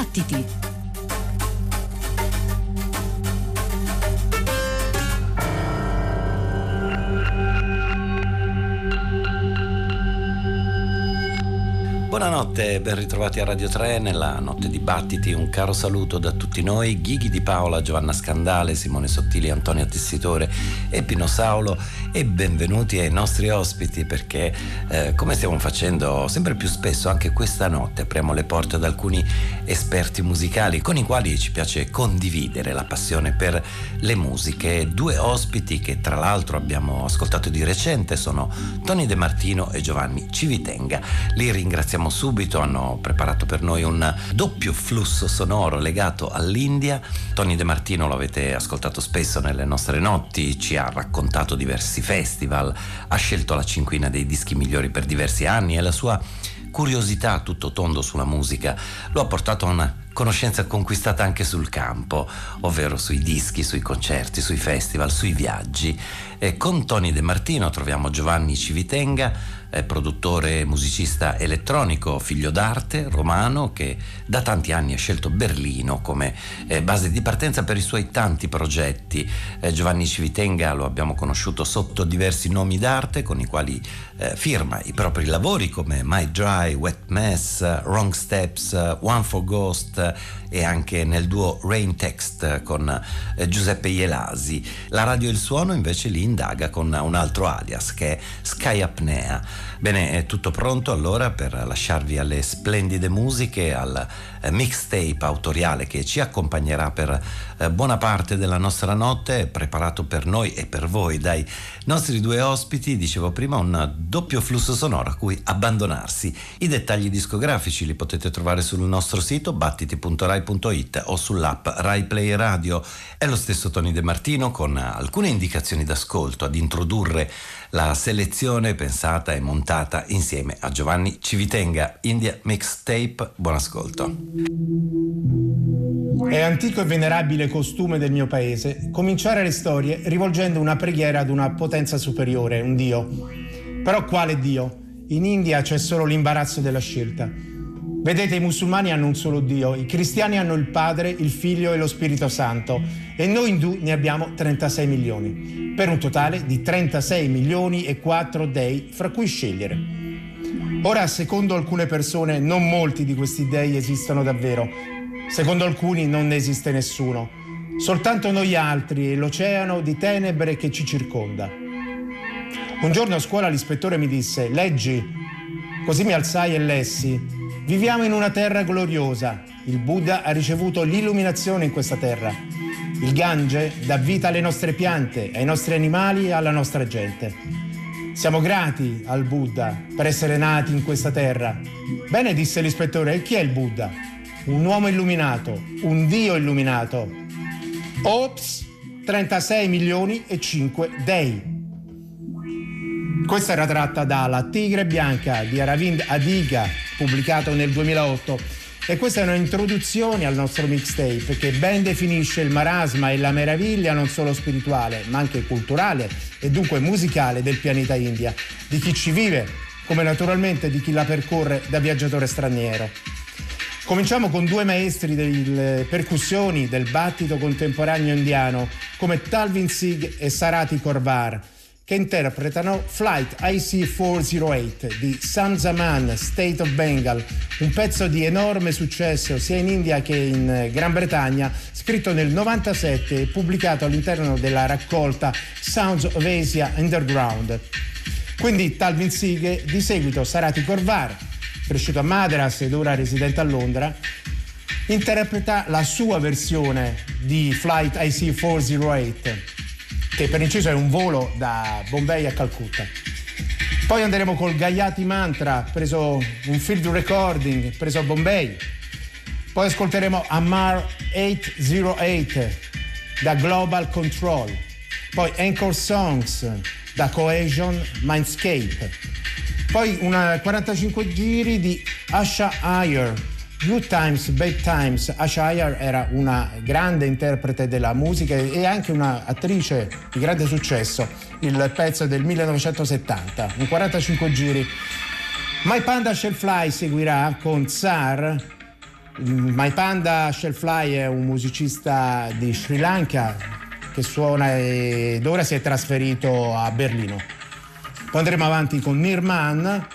Battiti! Buonanotte, ben ritrovati a Radio 3 nella notte di battiti. Un caro saluto da tutti noi, Ghighi di Paola, Giovanna Scandale, Simone Sottili, Antonio Tessitore e Pino Saulo e benvenuti ai nostri ospiti perché eh, come stiamo facendo sempre più spesso anche questa notte apriamo le porte ad alcuni esperti musicali con i quali ci piace condividere la passione per le musiche. Due ospiti che tra l'altro abbiamo ascoltato di recente sono Tony De Martino e Giovanni Civitenga. Li ringraziamo subito, hanno preparato per noi un doppio flusso sonoro legato all'India. Tony De Martino lo avete ascoltato spesso nelle nostre notti, ci ha raccontato diversi festival, ha scelto la cinquina dei dischi migliori per diversi anni e la sua curiosità tutto tondo sulla musica lo ha portato a una conoscenza conquistata anche sul campo, ovvero sui dischi, sui concerti, sui festival, sui viaggi. E con Tony De Martino troviamo Giovanni Civitenga, eh, produttore musicista elettronico, figlio d'arte, romano, che da tanti anni ha scelto Berlino come eh, base di partenza per i suoi tanti progetti. Eh, Giovanni Civitenga lo abbiamo conosciuto sotto diversi nomi d'arte con i quali eh, firma i propri lavori come My Dry, Wet Mess, Wrong Steps, One for Ghost e anche nel duo Rain Text con eh, Giuseppe Ielasi. La radio e il suono invece li indaga con un altro alias che è Sky Apnea. Bene, è tutto pronto allora per lasciarvi alle splendide musiche, al eh, mixtape autoriale che ci accompagnerà per eh, buona parte della nostra notte, preparato per noi e per voi dai nostri due ospiti, dicevo prima, un doppio flusso sonoro a cui abbandonarsi. I dettagli discografici li potete trovare sul nostro sito battiti.rai.it o sull'app Rai Play Radio. È lo stesso Tony De Martino con alcune indicazioni d'ascolto ad introdurre la selezione pensata e montata insieme a Giovanni Civitenga, India Mixtape. Buon ascolto. È antico e venerabile costume del mio paese cominciare le storie rivolgendo una preghiera ad una potenza superiore, un Dio. Però quale Dio? In India c'è solo l'imbarazzo della scelta. Vedete, i musulmani hanno un solo Dio, i cristiani hanno il Padre, il Figlio e lo Spirito Santo e noi indù ne abbiamo 36 milioni, per un totale di 36 milioni e 4 dei fra cui scegliere. Ora, secondo alcune persone, non molti di questi dei esistono davvero, secondo alcuni non ne esiste nessuno, soltanto noi altri e l'oceano di tenebre che ci circonda. Un giorno a scuola l'ispettore mi disse, leggi, così mi alzai e lessi, Viviamo in una terra gloriosa. Il Buddha ha ricevuto l'illuminazione in questa terra. Il Gange dà vita alle nostre piante, ai nostri animali e alla nostra gente. Siamo grati al Buddha per essere nati in questa terra. Bene, disse l'ispettore, e chi è il Buddha? Un uomo illuminato, un Dio illuminato. Ops, 36 milioni e 5 dei. Questa era tratta da La Tigre Bianca di Aravind Adiga, pubblicato nel 2008. E questa è un'introduzione al nostro mixtape che ben definisce il marasma e la meraviglia non solo spirituale, ma anche culturale e dunque musicale del pianeta India, di chi ci vive, come naturalmente di chi la percorre da viaggiatore straniero. Cominciamo con due maestri delle percussioni del battito contemporaneo indiano come Talvin Singh e Sarati Korvar che interpretano Flight IC408 di Sam Zaman, State of Bengal, un pezzo di enorme successo sia in India che in Gran Bretagna, scritto nel 97 e pubblicato all'interno della raccolta Sounds of Asia Underground. Quindi Talvin Sighe, di seguito Sarati Korvar, cresciuto a Madras ed ora residente a Londra, interpreta la sua versione di Flight IC408 che per inciso è un volo da Bombay a Calcutta. Poi andremo col Gayati Mantra, preso un field recording preso a Bombay. Poi ascolteremo Amar 808 da Global Control. Poi Anchor Songs da Cohesion Mindscape. Poi una 45 giri di Asha Ayer Good Times, Bad Times, Ashire era una grande interprete della musica e anche un'attrice di grande successo. Il pezzo del 1970, in 45 giri. My Panda Shell Fly seguirà con Tsar My Panda Shellfly è un musicista di Sri Lanka che suona ed ora si è trasferito a Berlino. Poi andremo avanti con Nirman,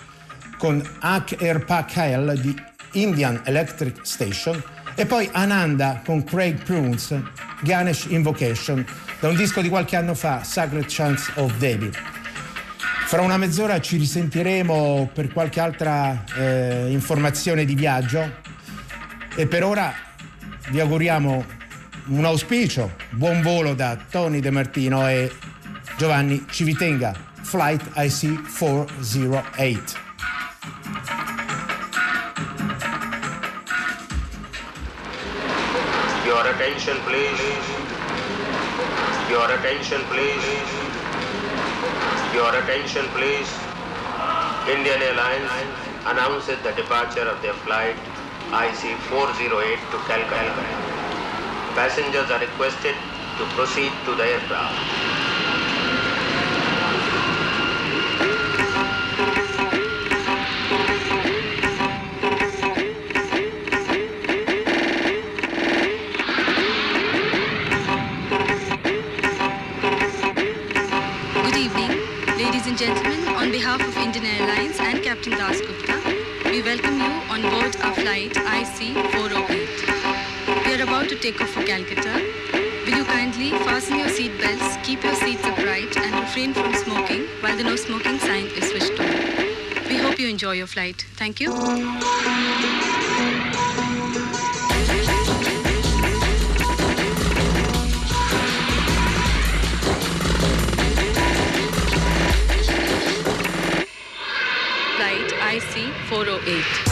con Ak Er Pakel di Indian Electric Station e poi Ananda con Craig Prunes, Ganesh Invocation, da un disco di qualche anno fa, Sacred Chance of David. Fra una mezz'ora ci risentiremo per qualche altra eh, informazione di viaggio e per ora vi auguriamo un auspicio, buon volo da Tony De Martino e Giovanni Civitenga, Flight IC 408. Attention please. Your attention please. Your attention please. Indian Airlines announces the departure of their flight IC-408 to Calcutta. Passengers are requested to proceed to the aircraft. Captain Das Gupta, we welcome you on board our flight IC-408. We are about to take off for Calcutta. Will you kindly fasten your seat belts, keep your seats upright, and refrain from smoking while the no smoking sign is switched on. We hope you enjoy your flight. Thank you. Flight IC-408.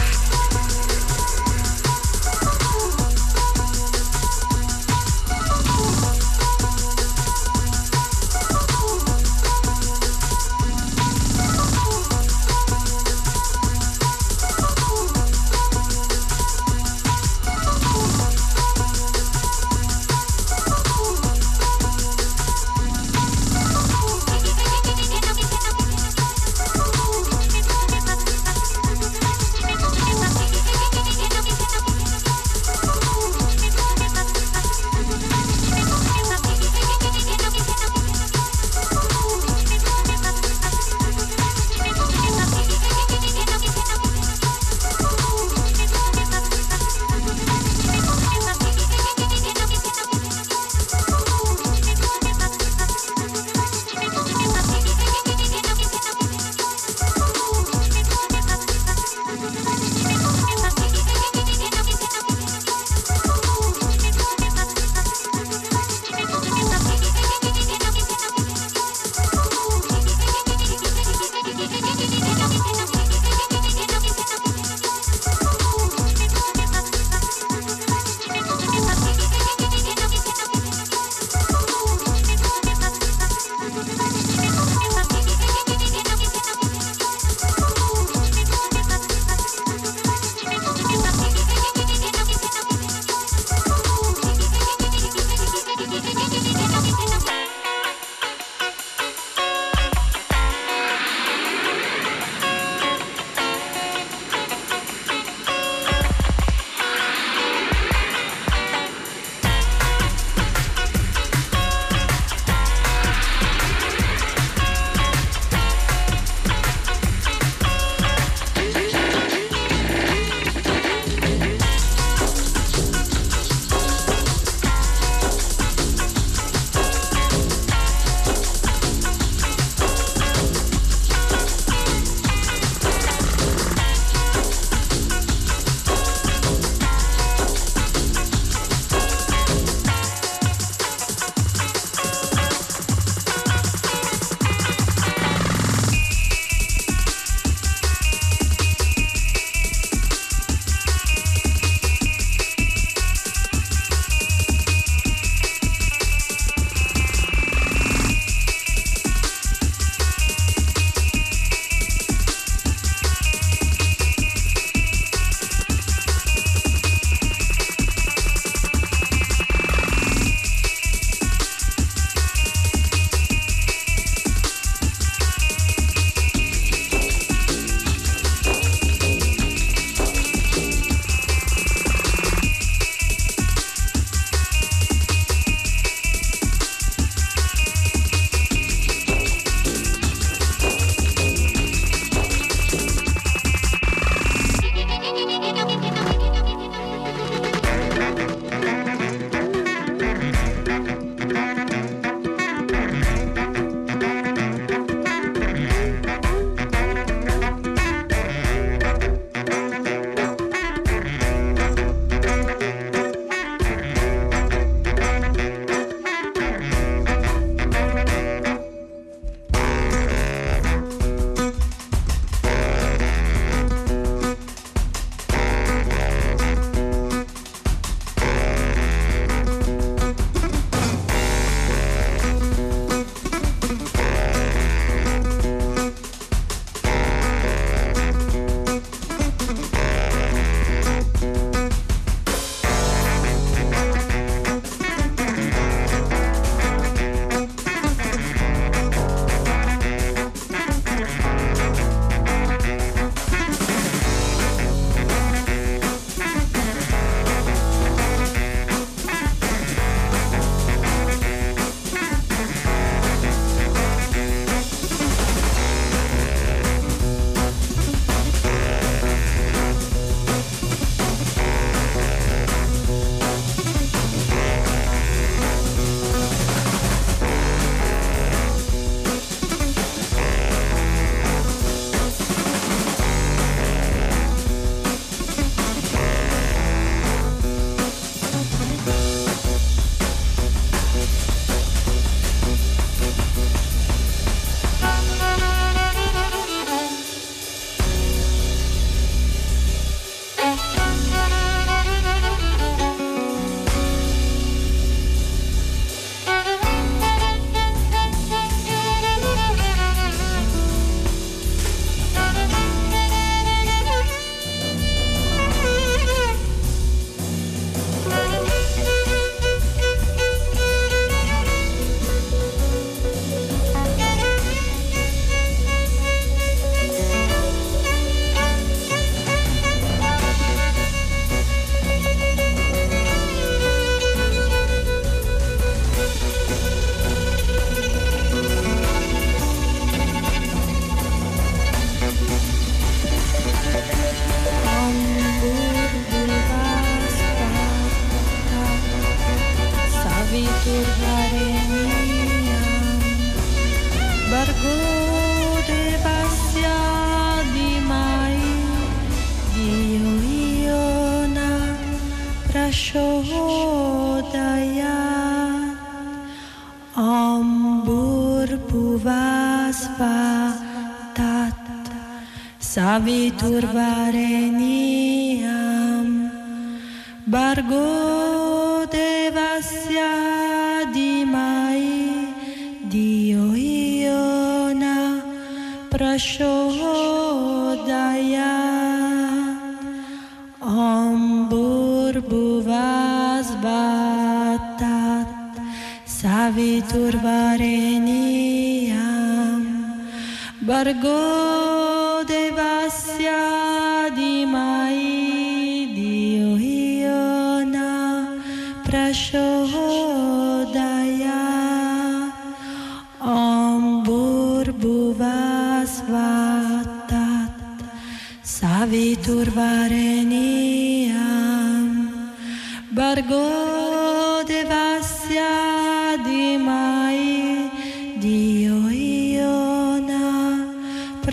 turba.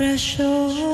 pressure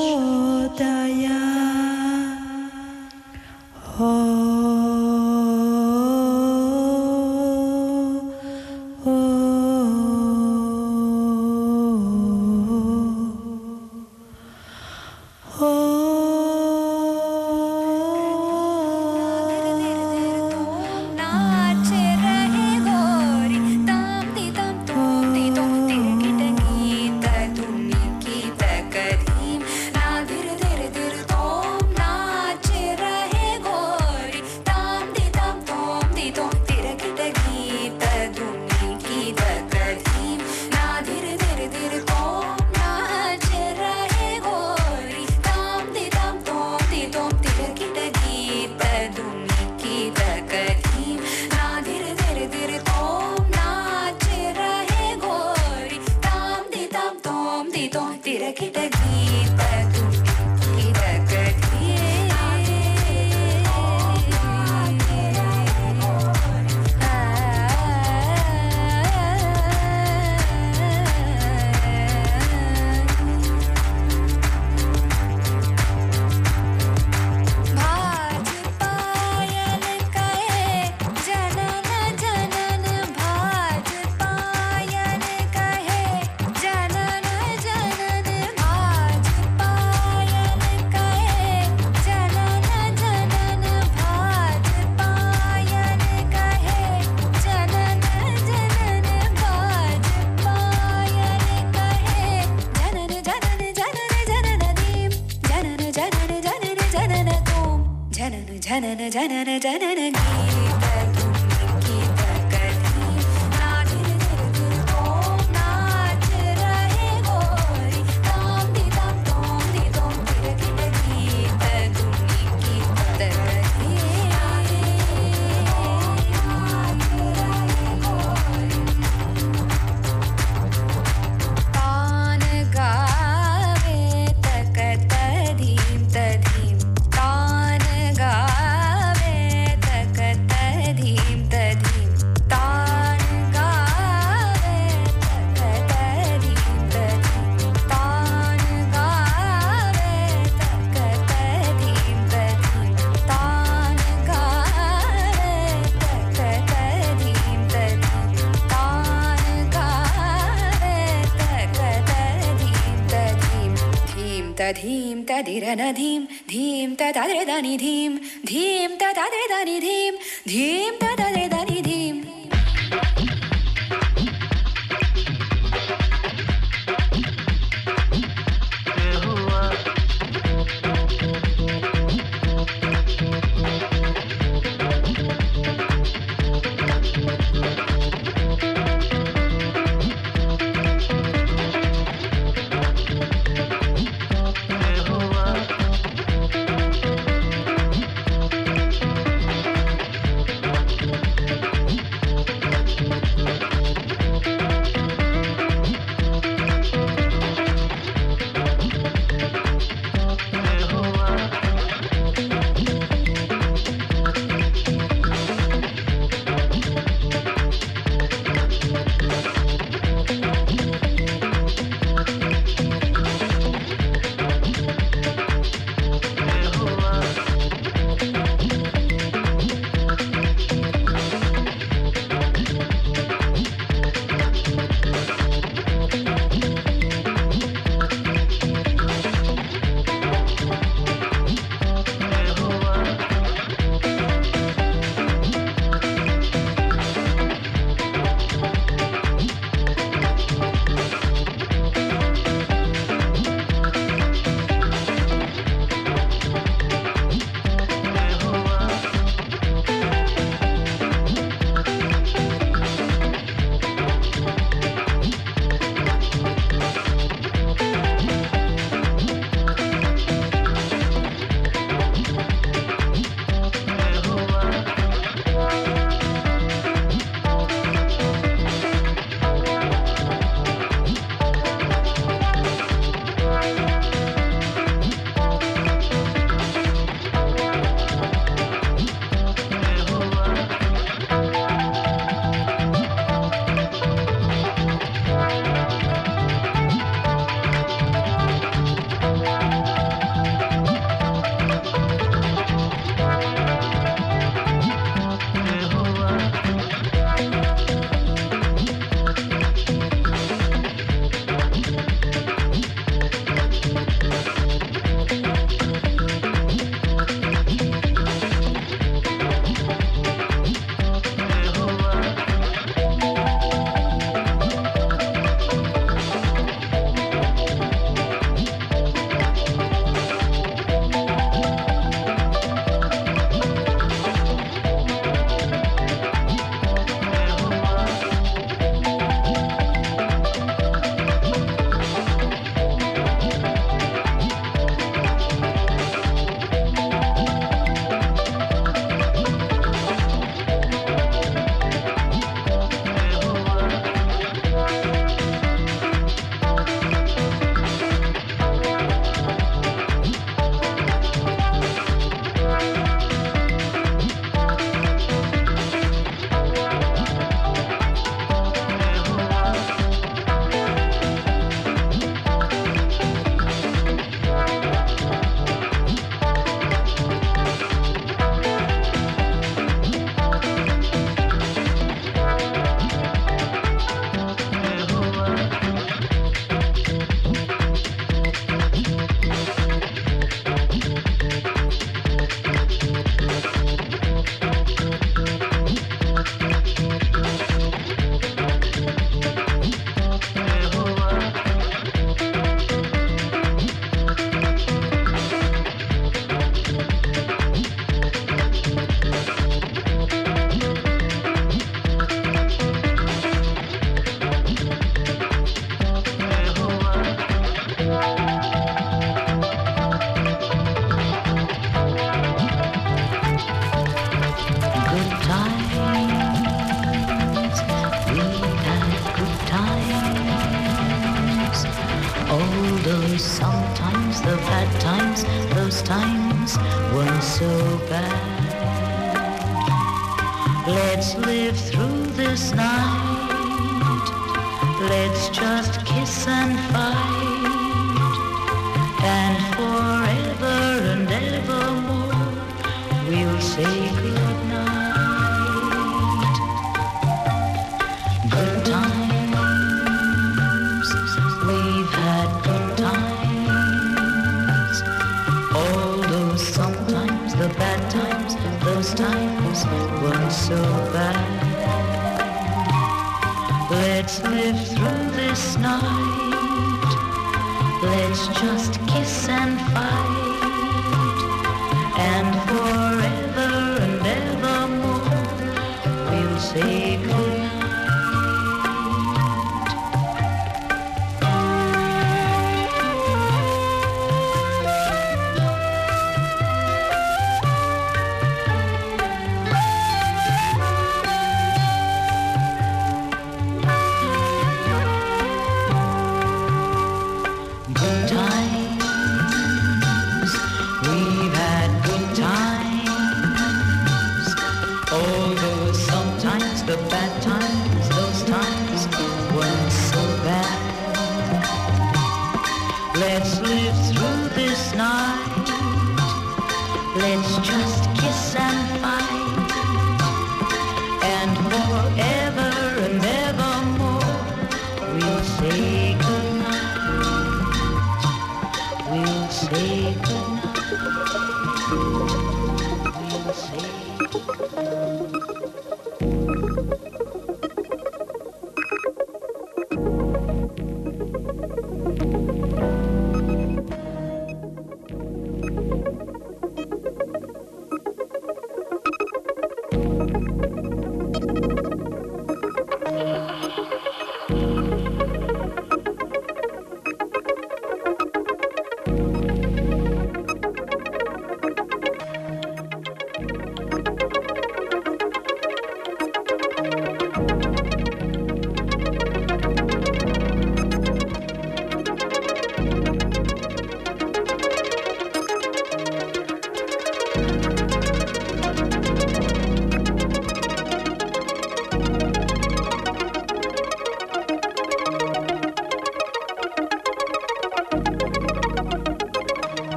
धीं तदिरनधीं धीं तदृदनिधीं धीं तदृदनिधीं धीं तदृदनिधीम्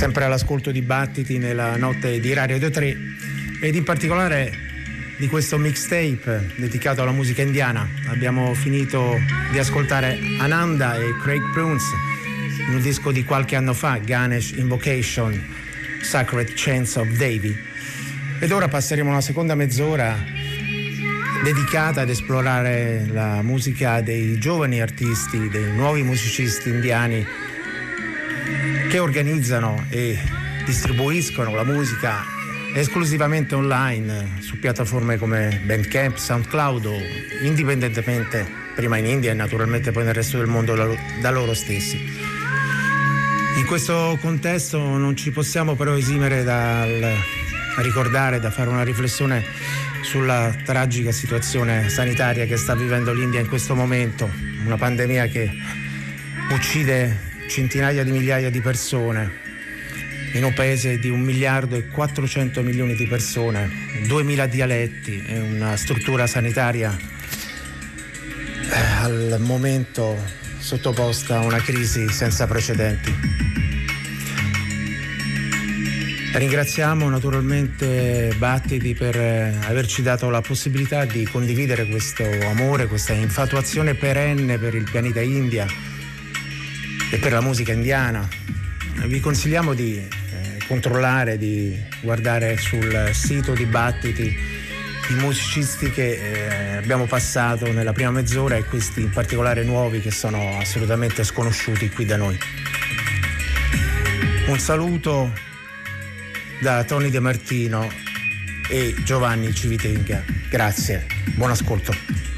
sempre all'ascolto di Battiti nella notte di Radio 3 ed in particolare di questo mixtape dedicato alla musica indiana. Abbiamo finito di ascoltare Ananda e Craig Prunes in un disco di qualche anno fa, Ganesh Invocation, Sacred Chants of Devi. Ed ora passeremo una seconda mezz'ora dedicata ad esplorare la musica dei giovani artisti, dei nuovi musicisti indiani che organizzano e distribuiscono la musica esclusivamente online su piattaforme come Bandcamp, SoundCloud o indipendentemente prima in India e naturalmente poi nel resto del mondo da, loro stessi. In questo contesto non ci possiamo però esimere dal ricordare, da fare una riflessione sulla tragica situazione sanitaria che sta vivendo l'India in questo momento, una pandemia che uccide centinaia di migliaia di persone in un paese di un miliardo e 400 milioni di persone, 2000 dialetti e una struttura sanitaria eh, al momento sottoposta a una crisi senza precedenti. Ringraziamo naturalmente Battiti per eh, averci dato la possibilità di condividere questo amore, questa infatuazione perenne per il pianeta India e per la musica indiana. Vi consigliamo di eh, controllare, di guardare sul sito di Battiti i musicisti che eh, abbiamo passato nella prima mezz'ora e questi in particolare nuovi che sono assolutamente sconosciuti qui da noi. Un saluto da Tony De Martino e Giovanni Civitenga. Grazie, buon ascolto.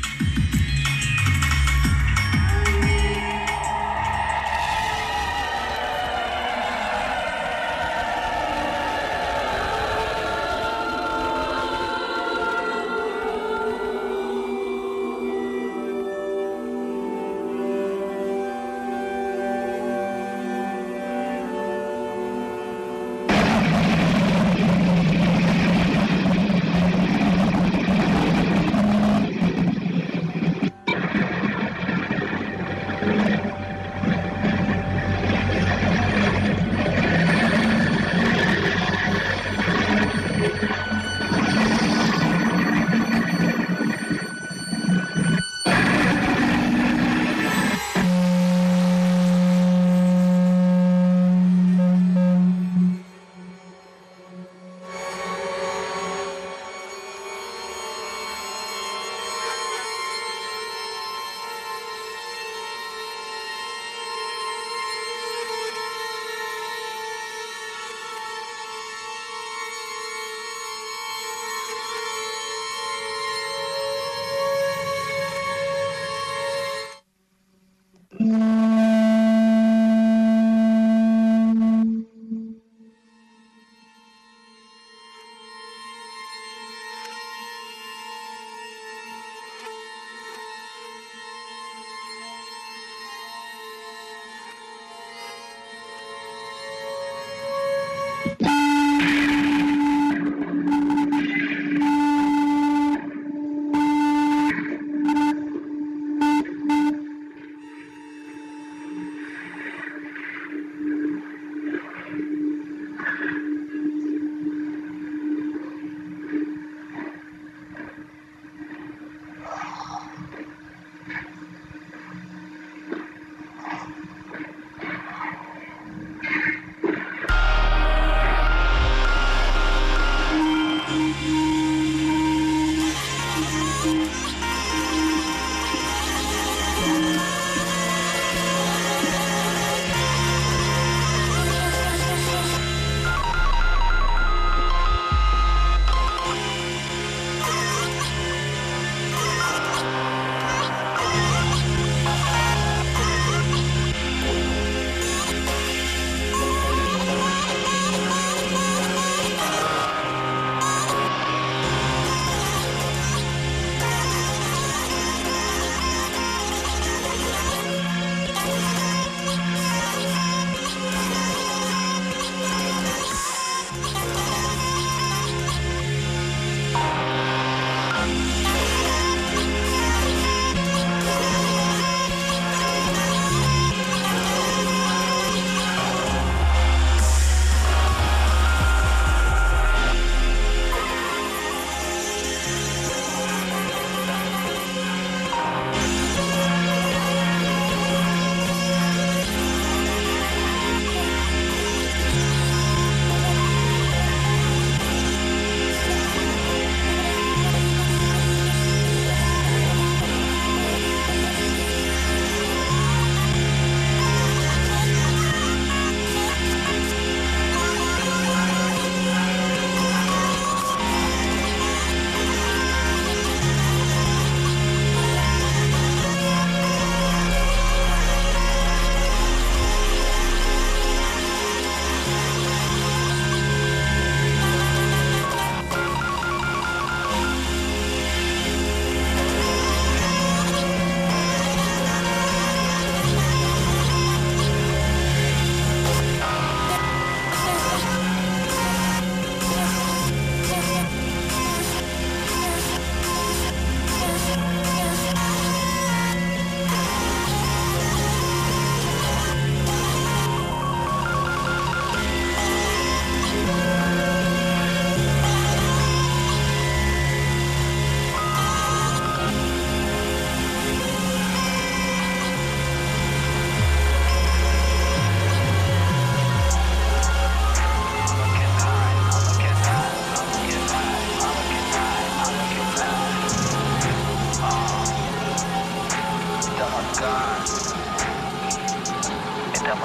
Uh-huh.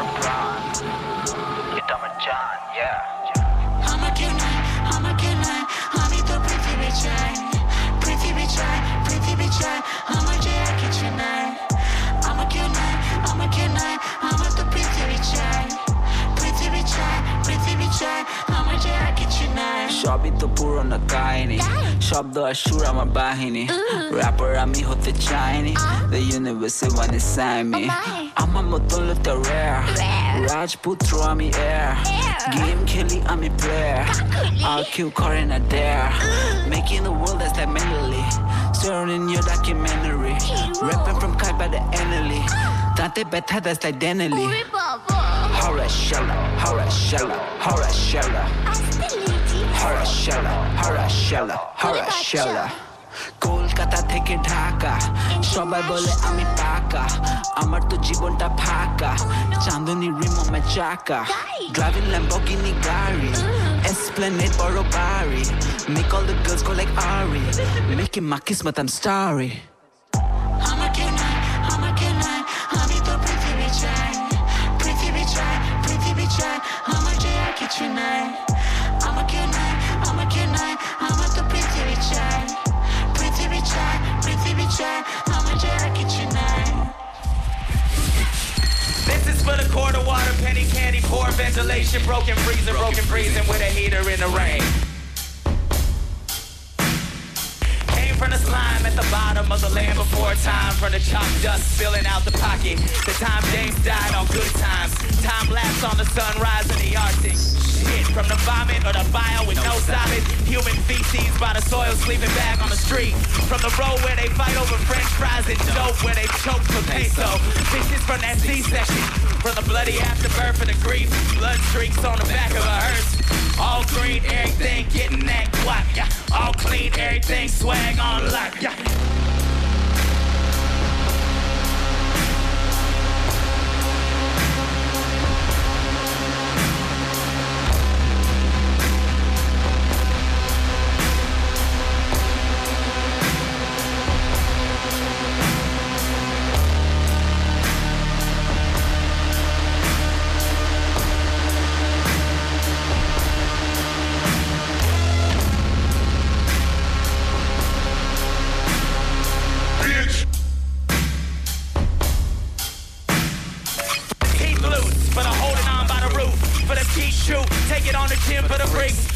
I'm a cute I'm a cute. I'm in pretty bitch. Pretty bitch. Pretty bitch. I'm a jacket tonight. I'm a cute I'm a cute. I'm at pretty bitch. Pretty bitch. Pretty bitch. I'm a jacket tonight. সবই তো পুরনো কাহিনী শব্দ আর সুর আমার বাহিনী র্যাপার আমি হতে চাইনি The universe wanna sign me oh Mama 떨렸다 rare. Rajputra I'm air. Game Kelly I'm a player. RQ Corin Adair. Making the world that's like mentally Staring in your documentary. Rapping from caught by the enemy Dante Beta that's like Denali Horashella, Horashella, Horashella Horashella, Horashella, Horashella Kolkata থেকে ঢাকা। সবাই বলে আমি পাকা। আমার তো জীবনটা ফাঁকা। চাঁদনি রিম আমার চাকা। ড্রাইভিং ল্যাম্বগিনি গাড়ি এসপ্লেনেট বড় বাড়ি make all the girls go like আরি মেক ইন মাকিস মাতাম স্টারি penny candy, poor ventilation, broken freezer, broken freezing with a heater in the rain. From the slime at the bottom of the land before time, from the chalk dust spilling out the pocket. The time James died on good times. Time lapse on the sunrise in the Arctic. Shit, from the vomit or the bile with no stopping. Human feces by the soil sleeping bag on the street. From the road where they fight over french fries and dope where they choke for peso. Bitches from that C-section. From the bloody afterbirth of the grief. Blood streaks on the back of a hearse. All green, everything getting that guac. Yeah. All clean, everything swag on on like.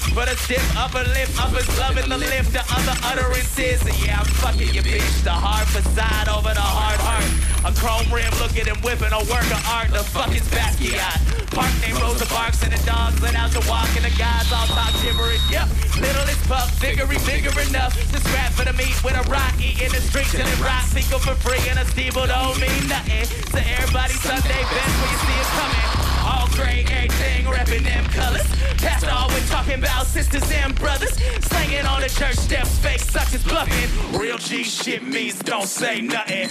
The bricks. For the stiff upper lip, uppers loving the lift, the other utterances. Yeah, I'm fucking your bitch. The hard facade over the hard heart. A chrome rim looking and whipping a work of art. The fuck is Basquiat. Park named Rosa Parks and the dogs let out to walk and the guys all talk gibberish. Yep, little is pup, figure bigger enough to scrap for the meat with a rock. Eating the street till it rot. Single for free and a steeple don't mean nothing. So everybody Sunday best when you see it coming. All gray, everything, repping them colors. Past all we're talking about sisters and brothers. Slanging on the church steps, fake suckers as bluffing. Real G shit means don't say nothing.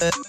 good.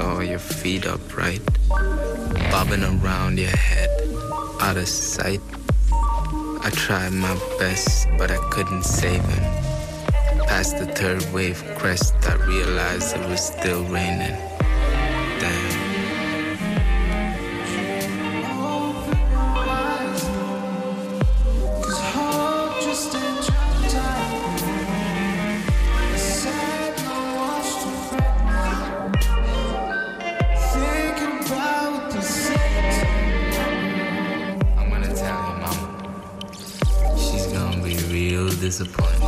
Saw your feet upright. Bobbing around your head. Out of sight. I tried my best, but I couldn't save him. Past the third wave crest, I realized it was still raining. Damn. disappoint.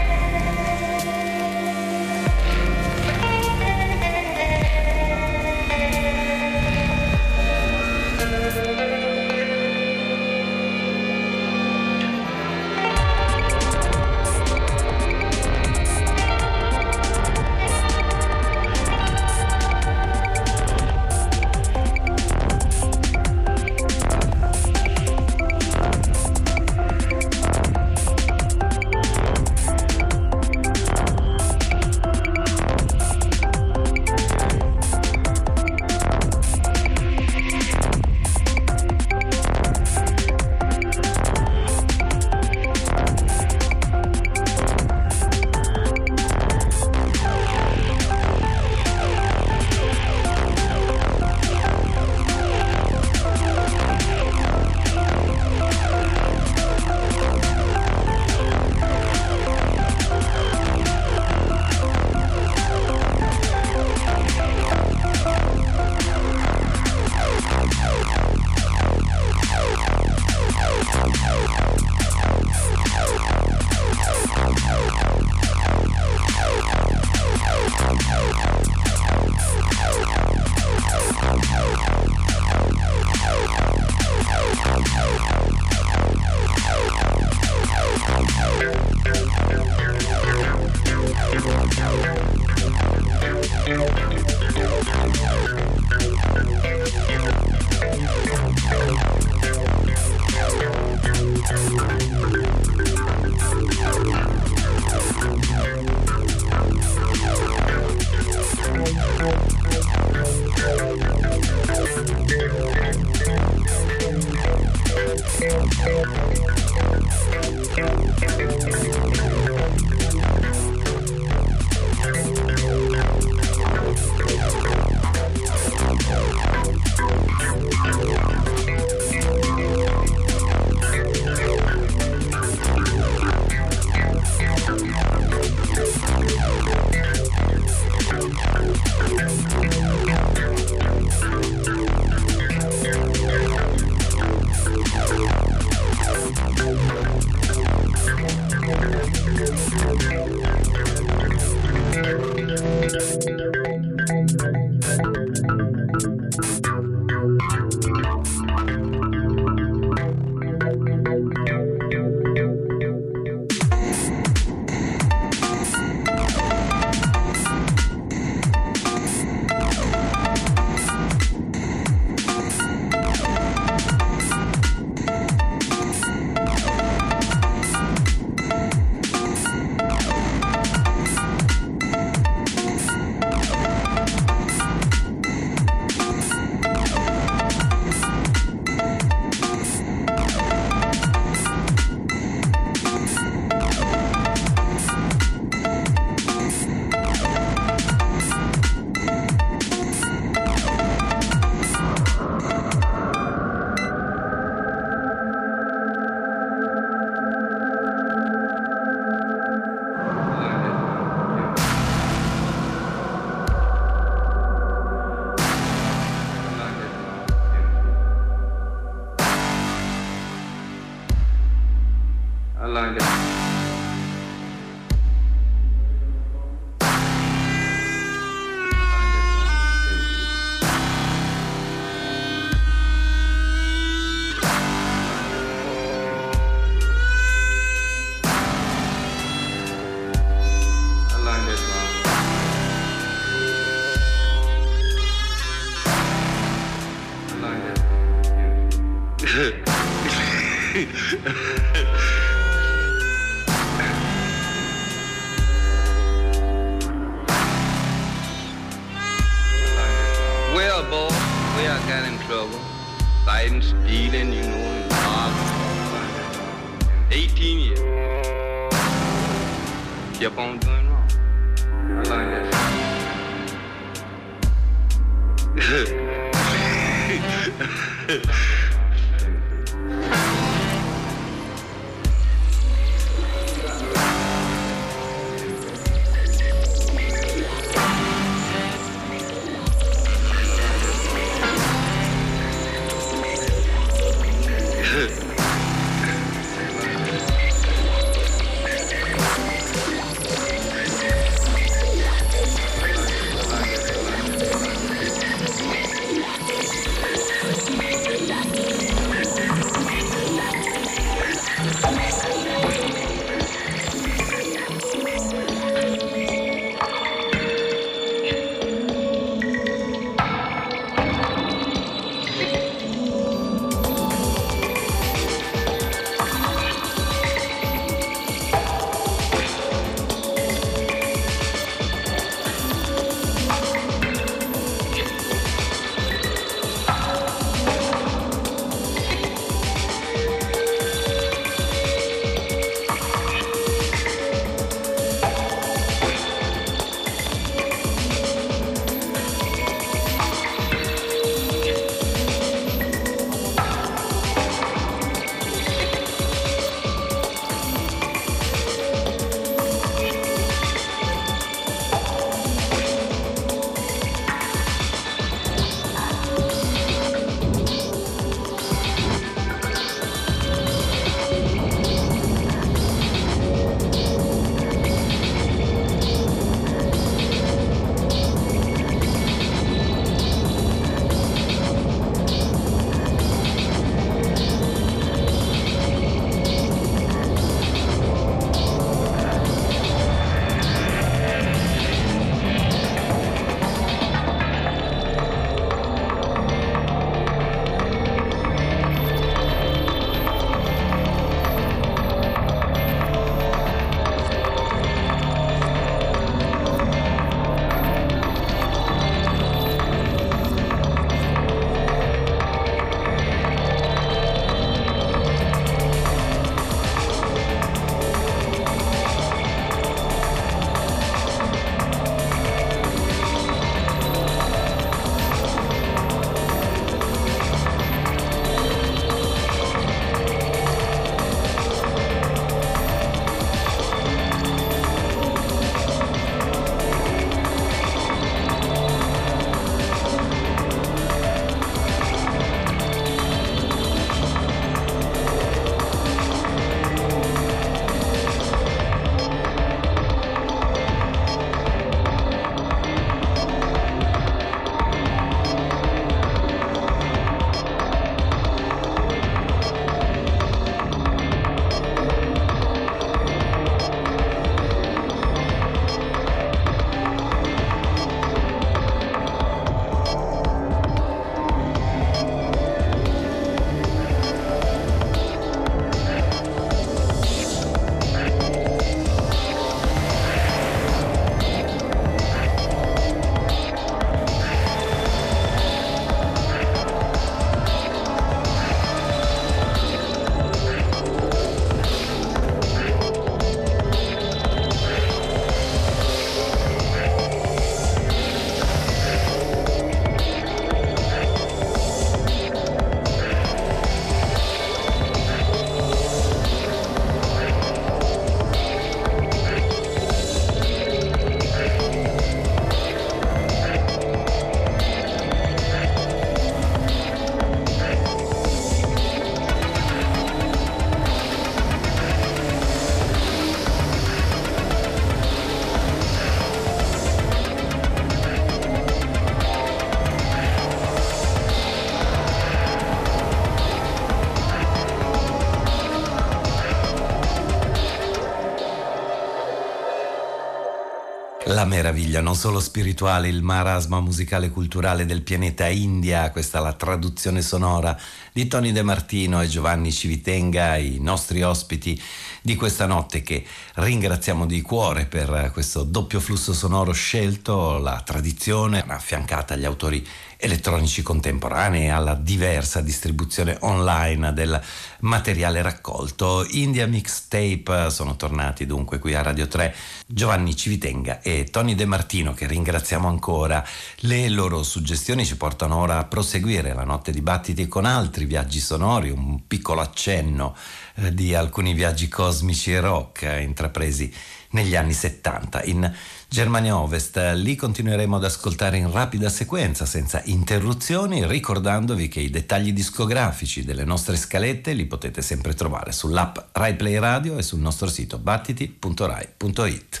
La meraviglia non solo spirituale, il marasma musicale e culturale del pianeta India, questa è la traduzione sonora di Tony De Martino e Giovanni Civitenga, i nostri ospiti di questa notte che ringraziamo di cuore per questo doppio flusso sonoro scelto, la tradizione affiancata agli autori elettronici contemporanei alla diversa distribuzione online del materiale raccolto. India Mixtape sono tornati dunque qui a Radio 3 Giovanni Civitenga e Tony De Martino che ringraziamo ancora. Le loro suggestioni ci portano ora a proseguire la notte di battiti con altri viaggi sonori, un piccolo accenno eh, di alcuni viaggi cosmici e rock eh, intrapresi negli anni 70 in Germania Ovest. Lì continueremo ad ascoltare in rapida sequenza, senza interruzioni, ricordandovi che i dettagli discografici delle nostre scalette li potete sempre trovare sull'app Rai Play Radio e sul nostro sito battiti.rai.it.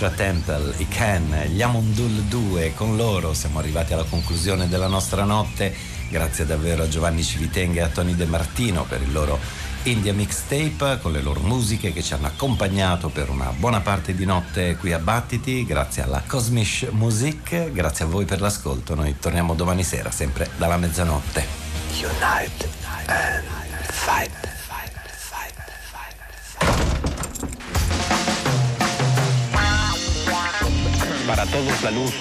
Asha Temple, i Ken, gli Amundul 2, con loro siamo arrivati alla conclusione della nostra notte. Grazie davvero a Giovanni Civitenga e a Tony De Martino per il loro India Mixtape con le loro musiche che ci hanno accompagnato per una buona parte di notte qui a Battiti. Grazie alla Cosmish Music, grazie a voi per l'ascolto. Noi torniamo domani sera, sempre dalla mezzanotte. Unite la luz,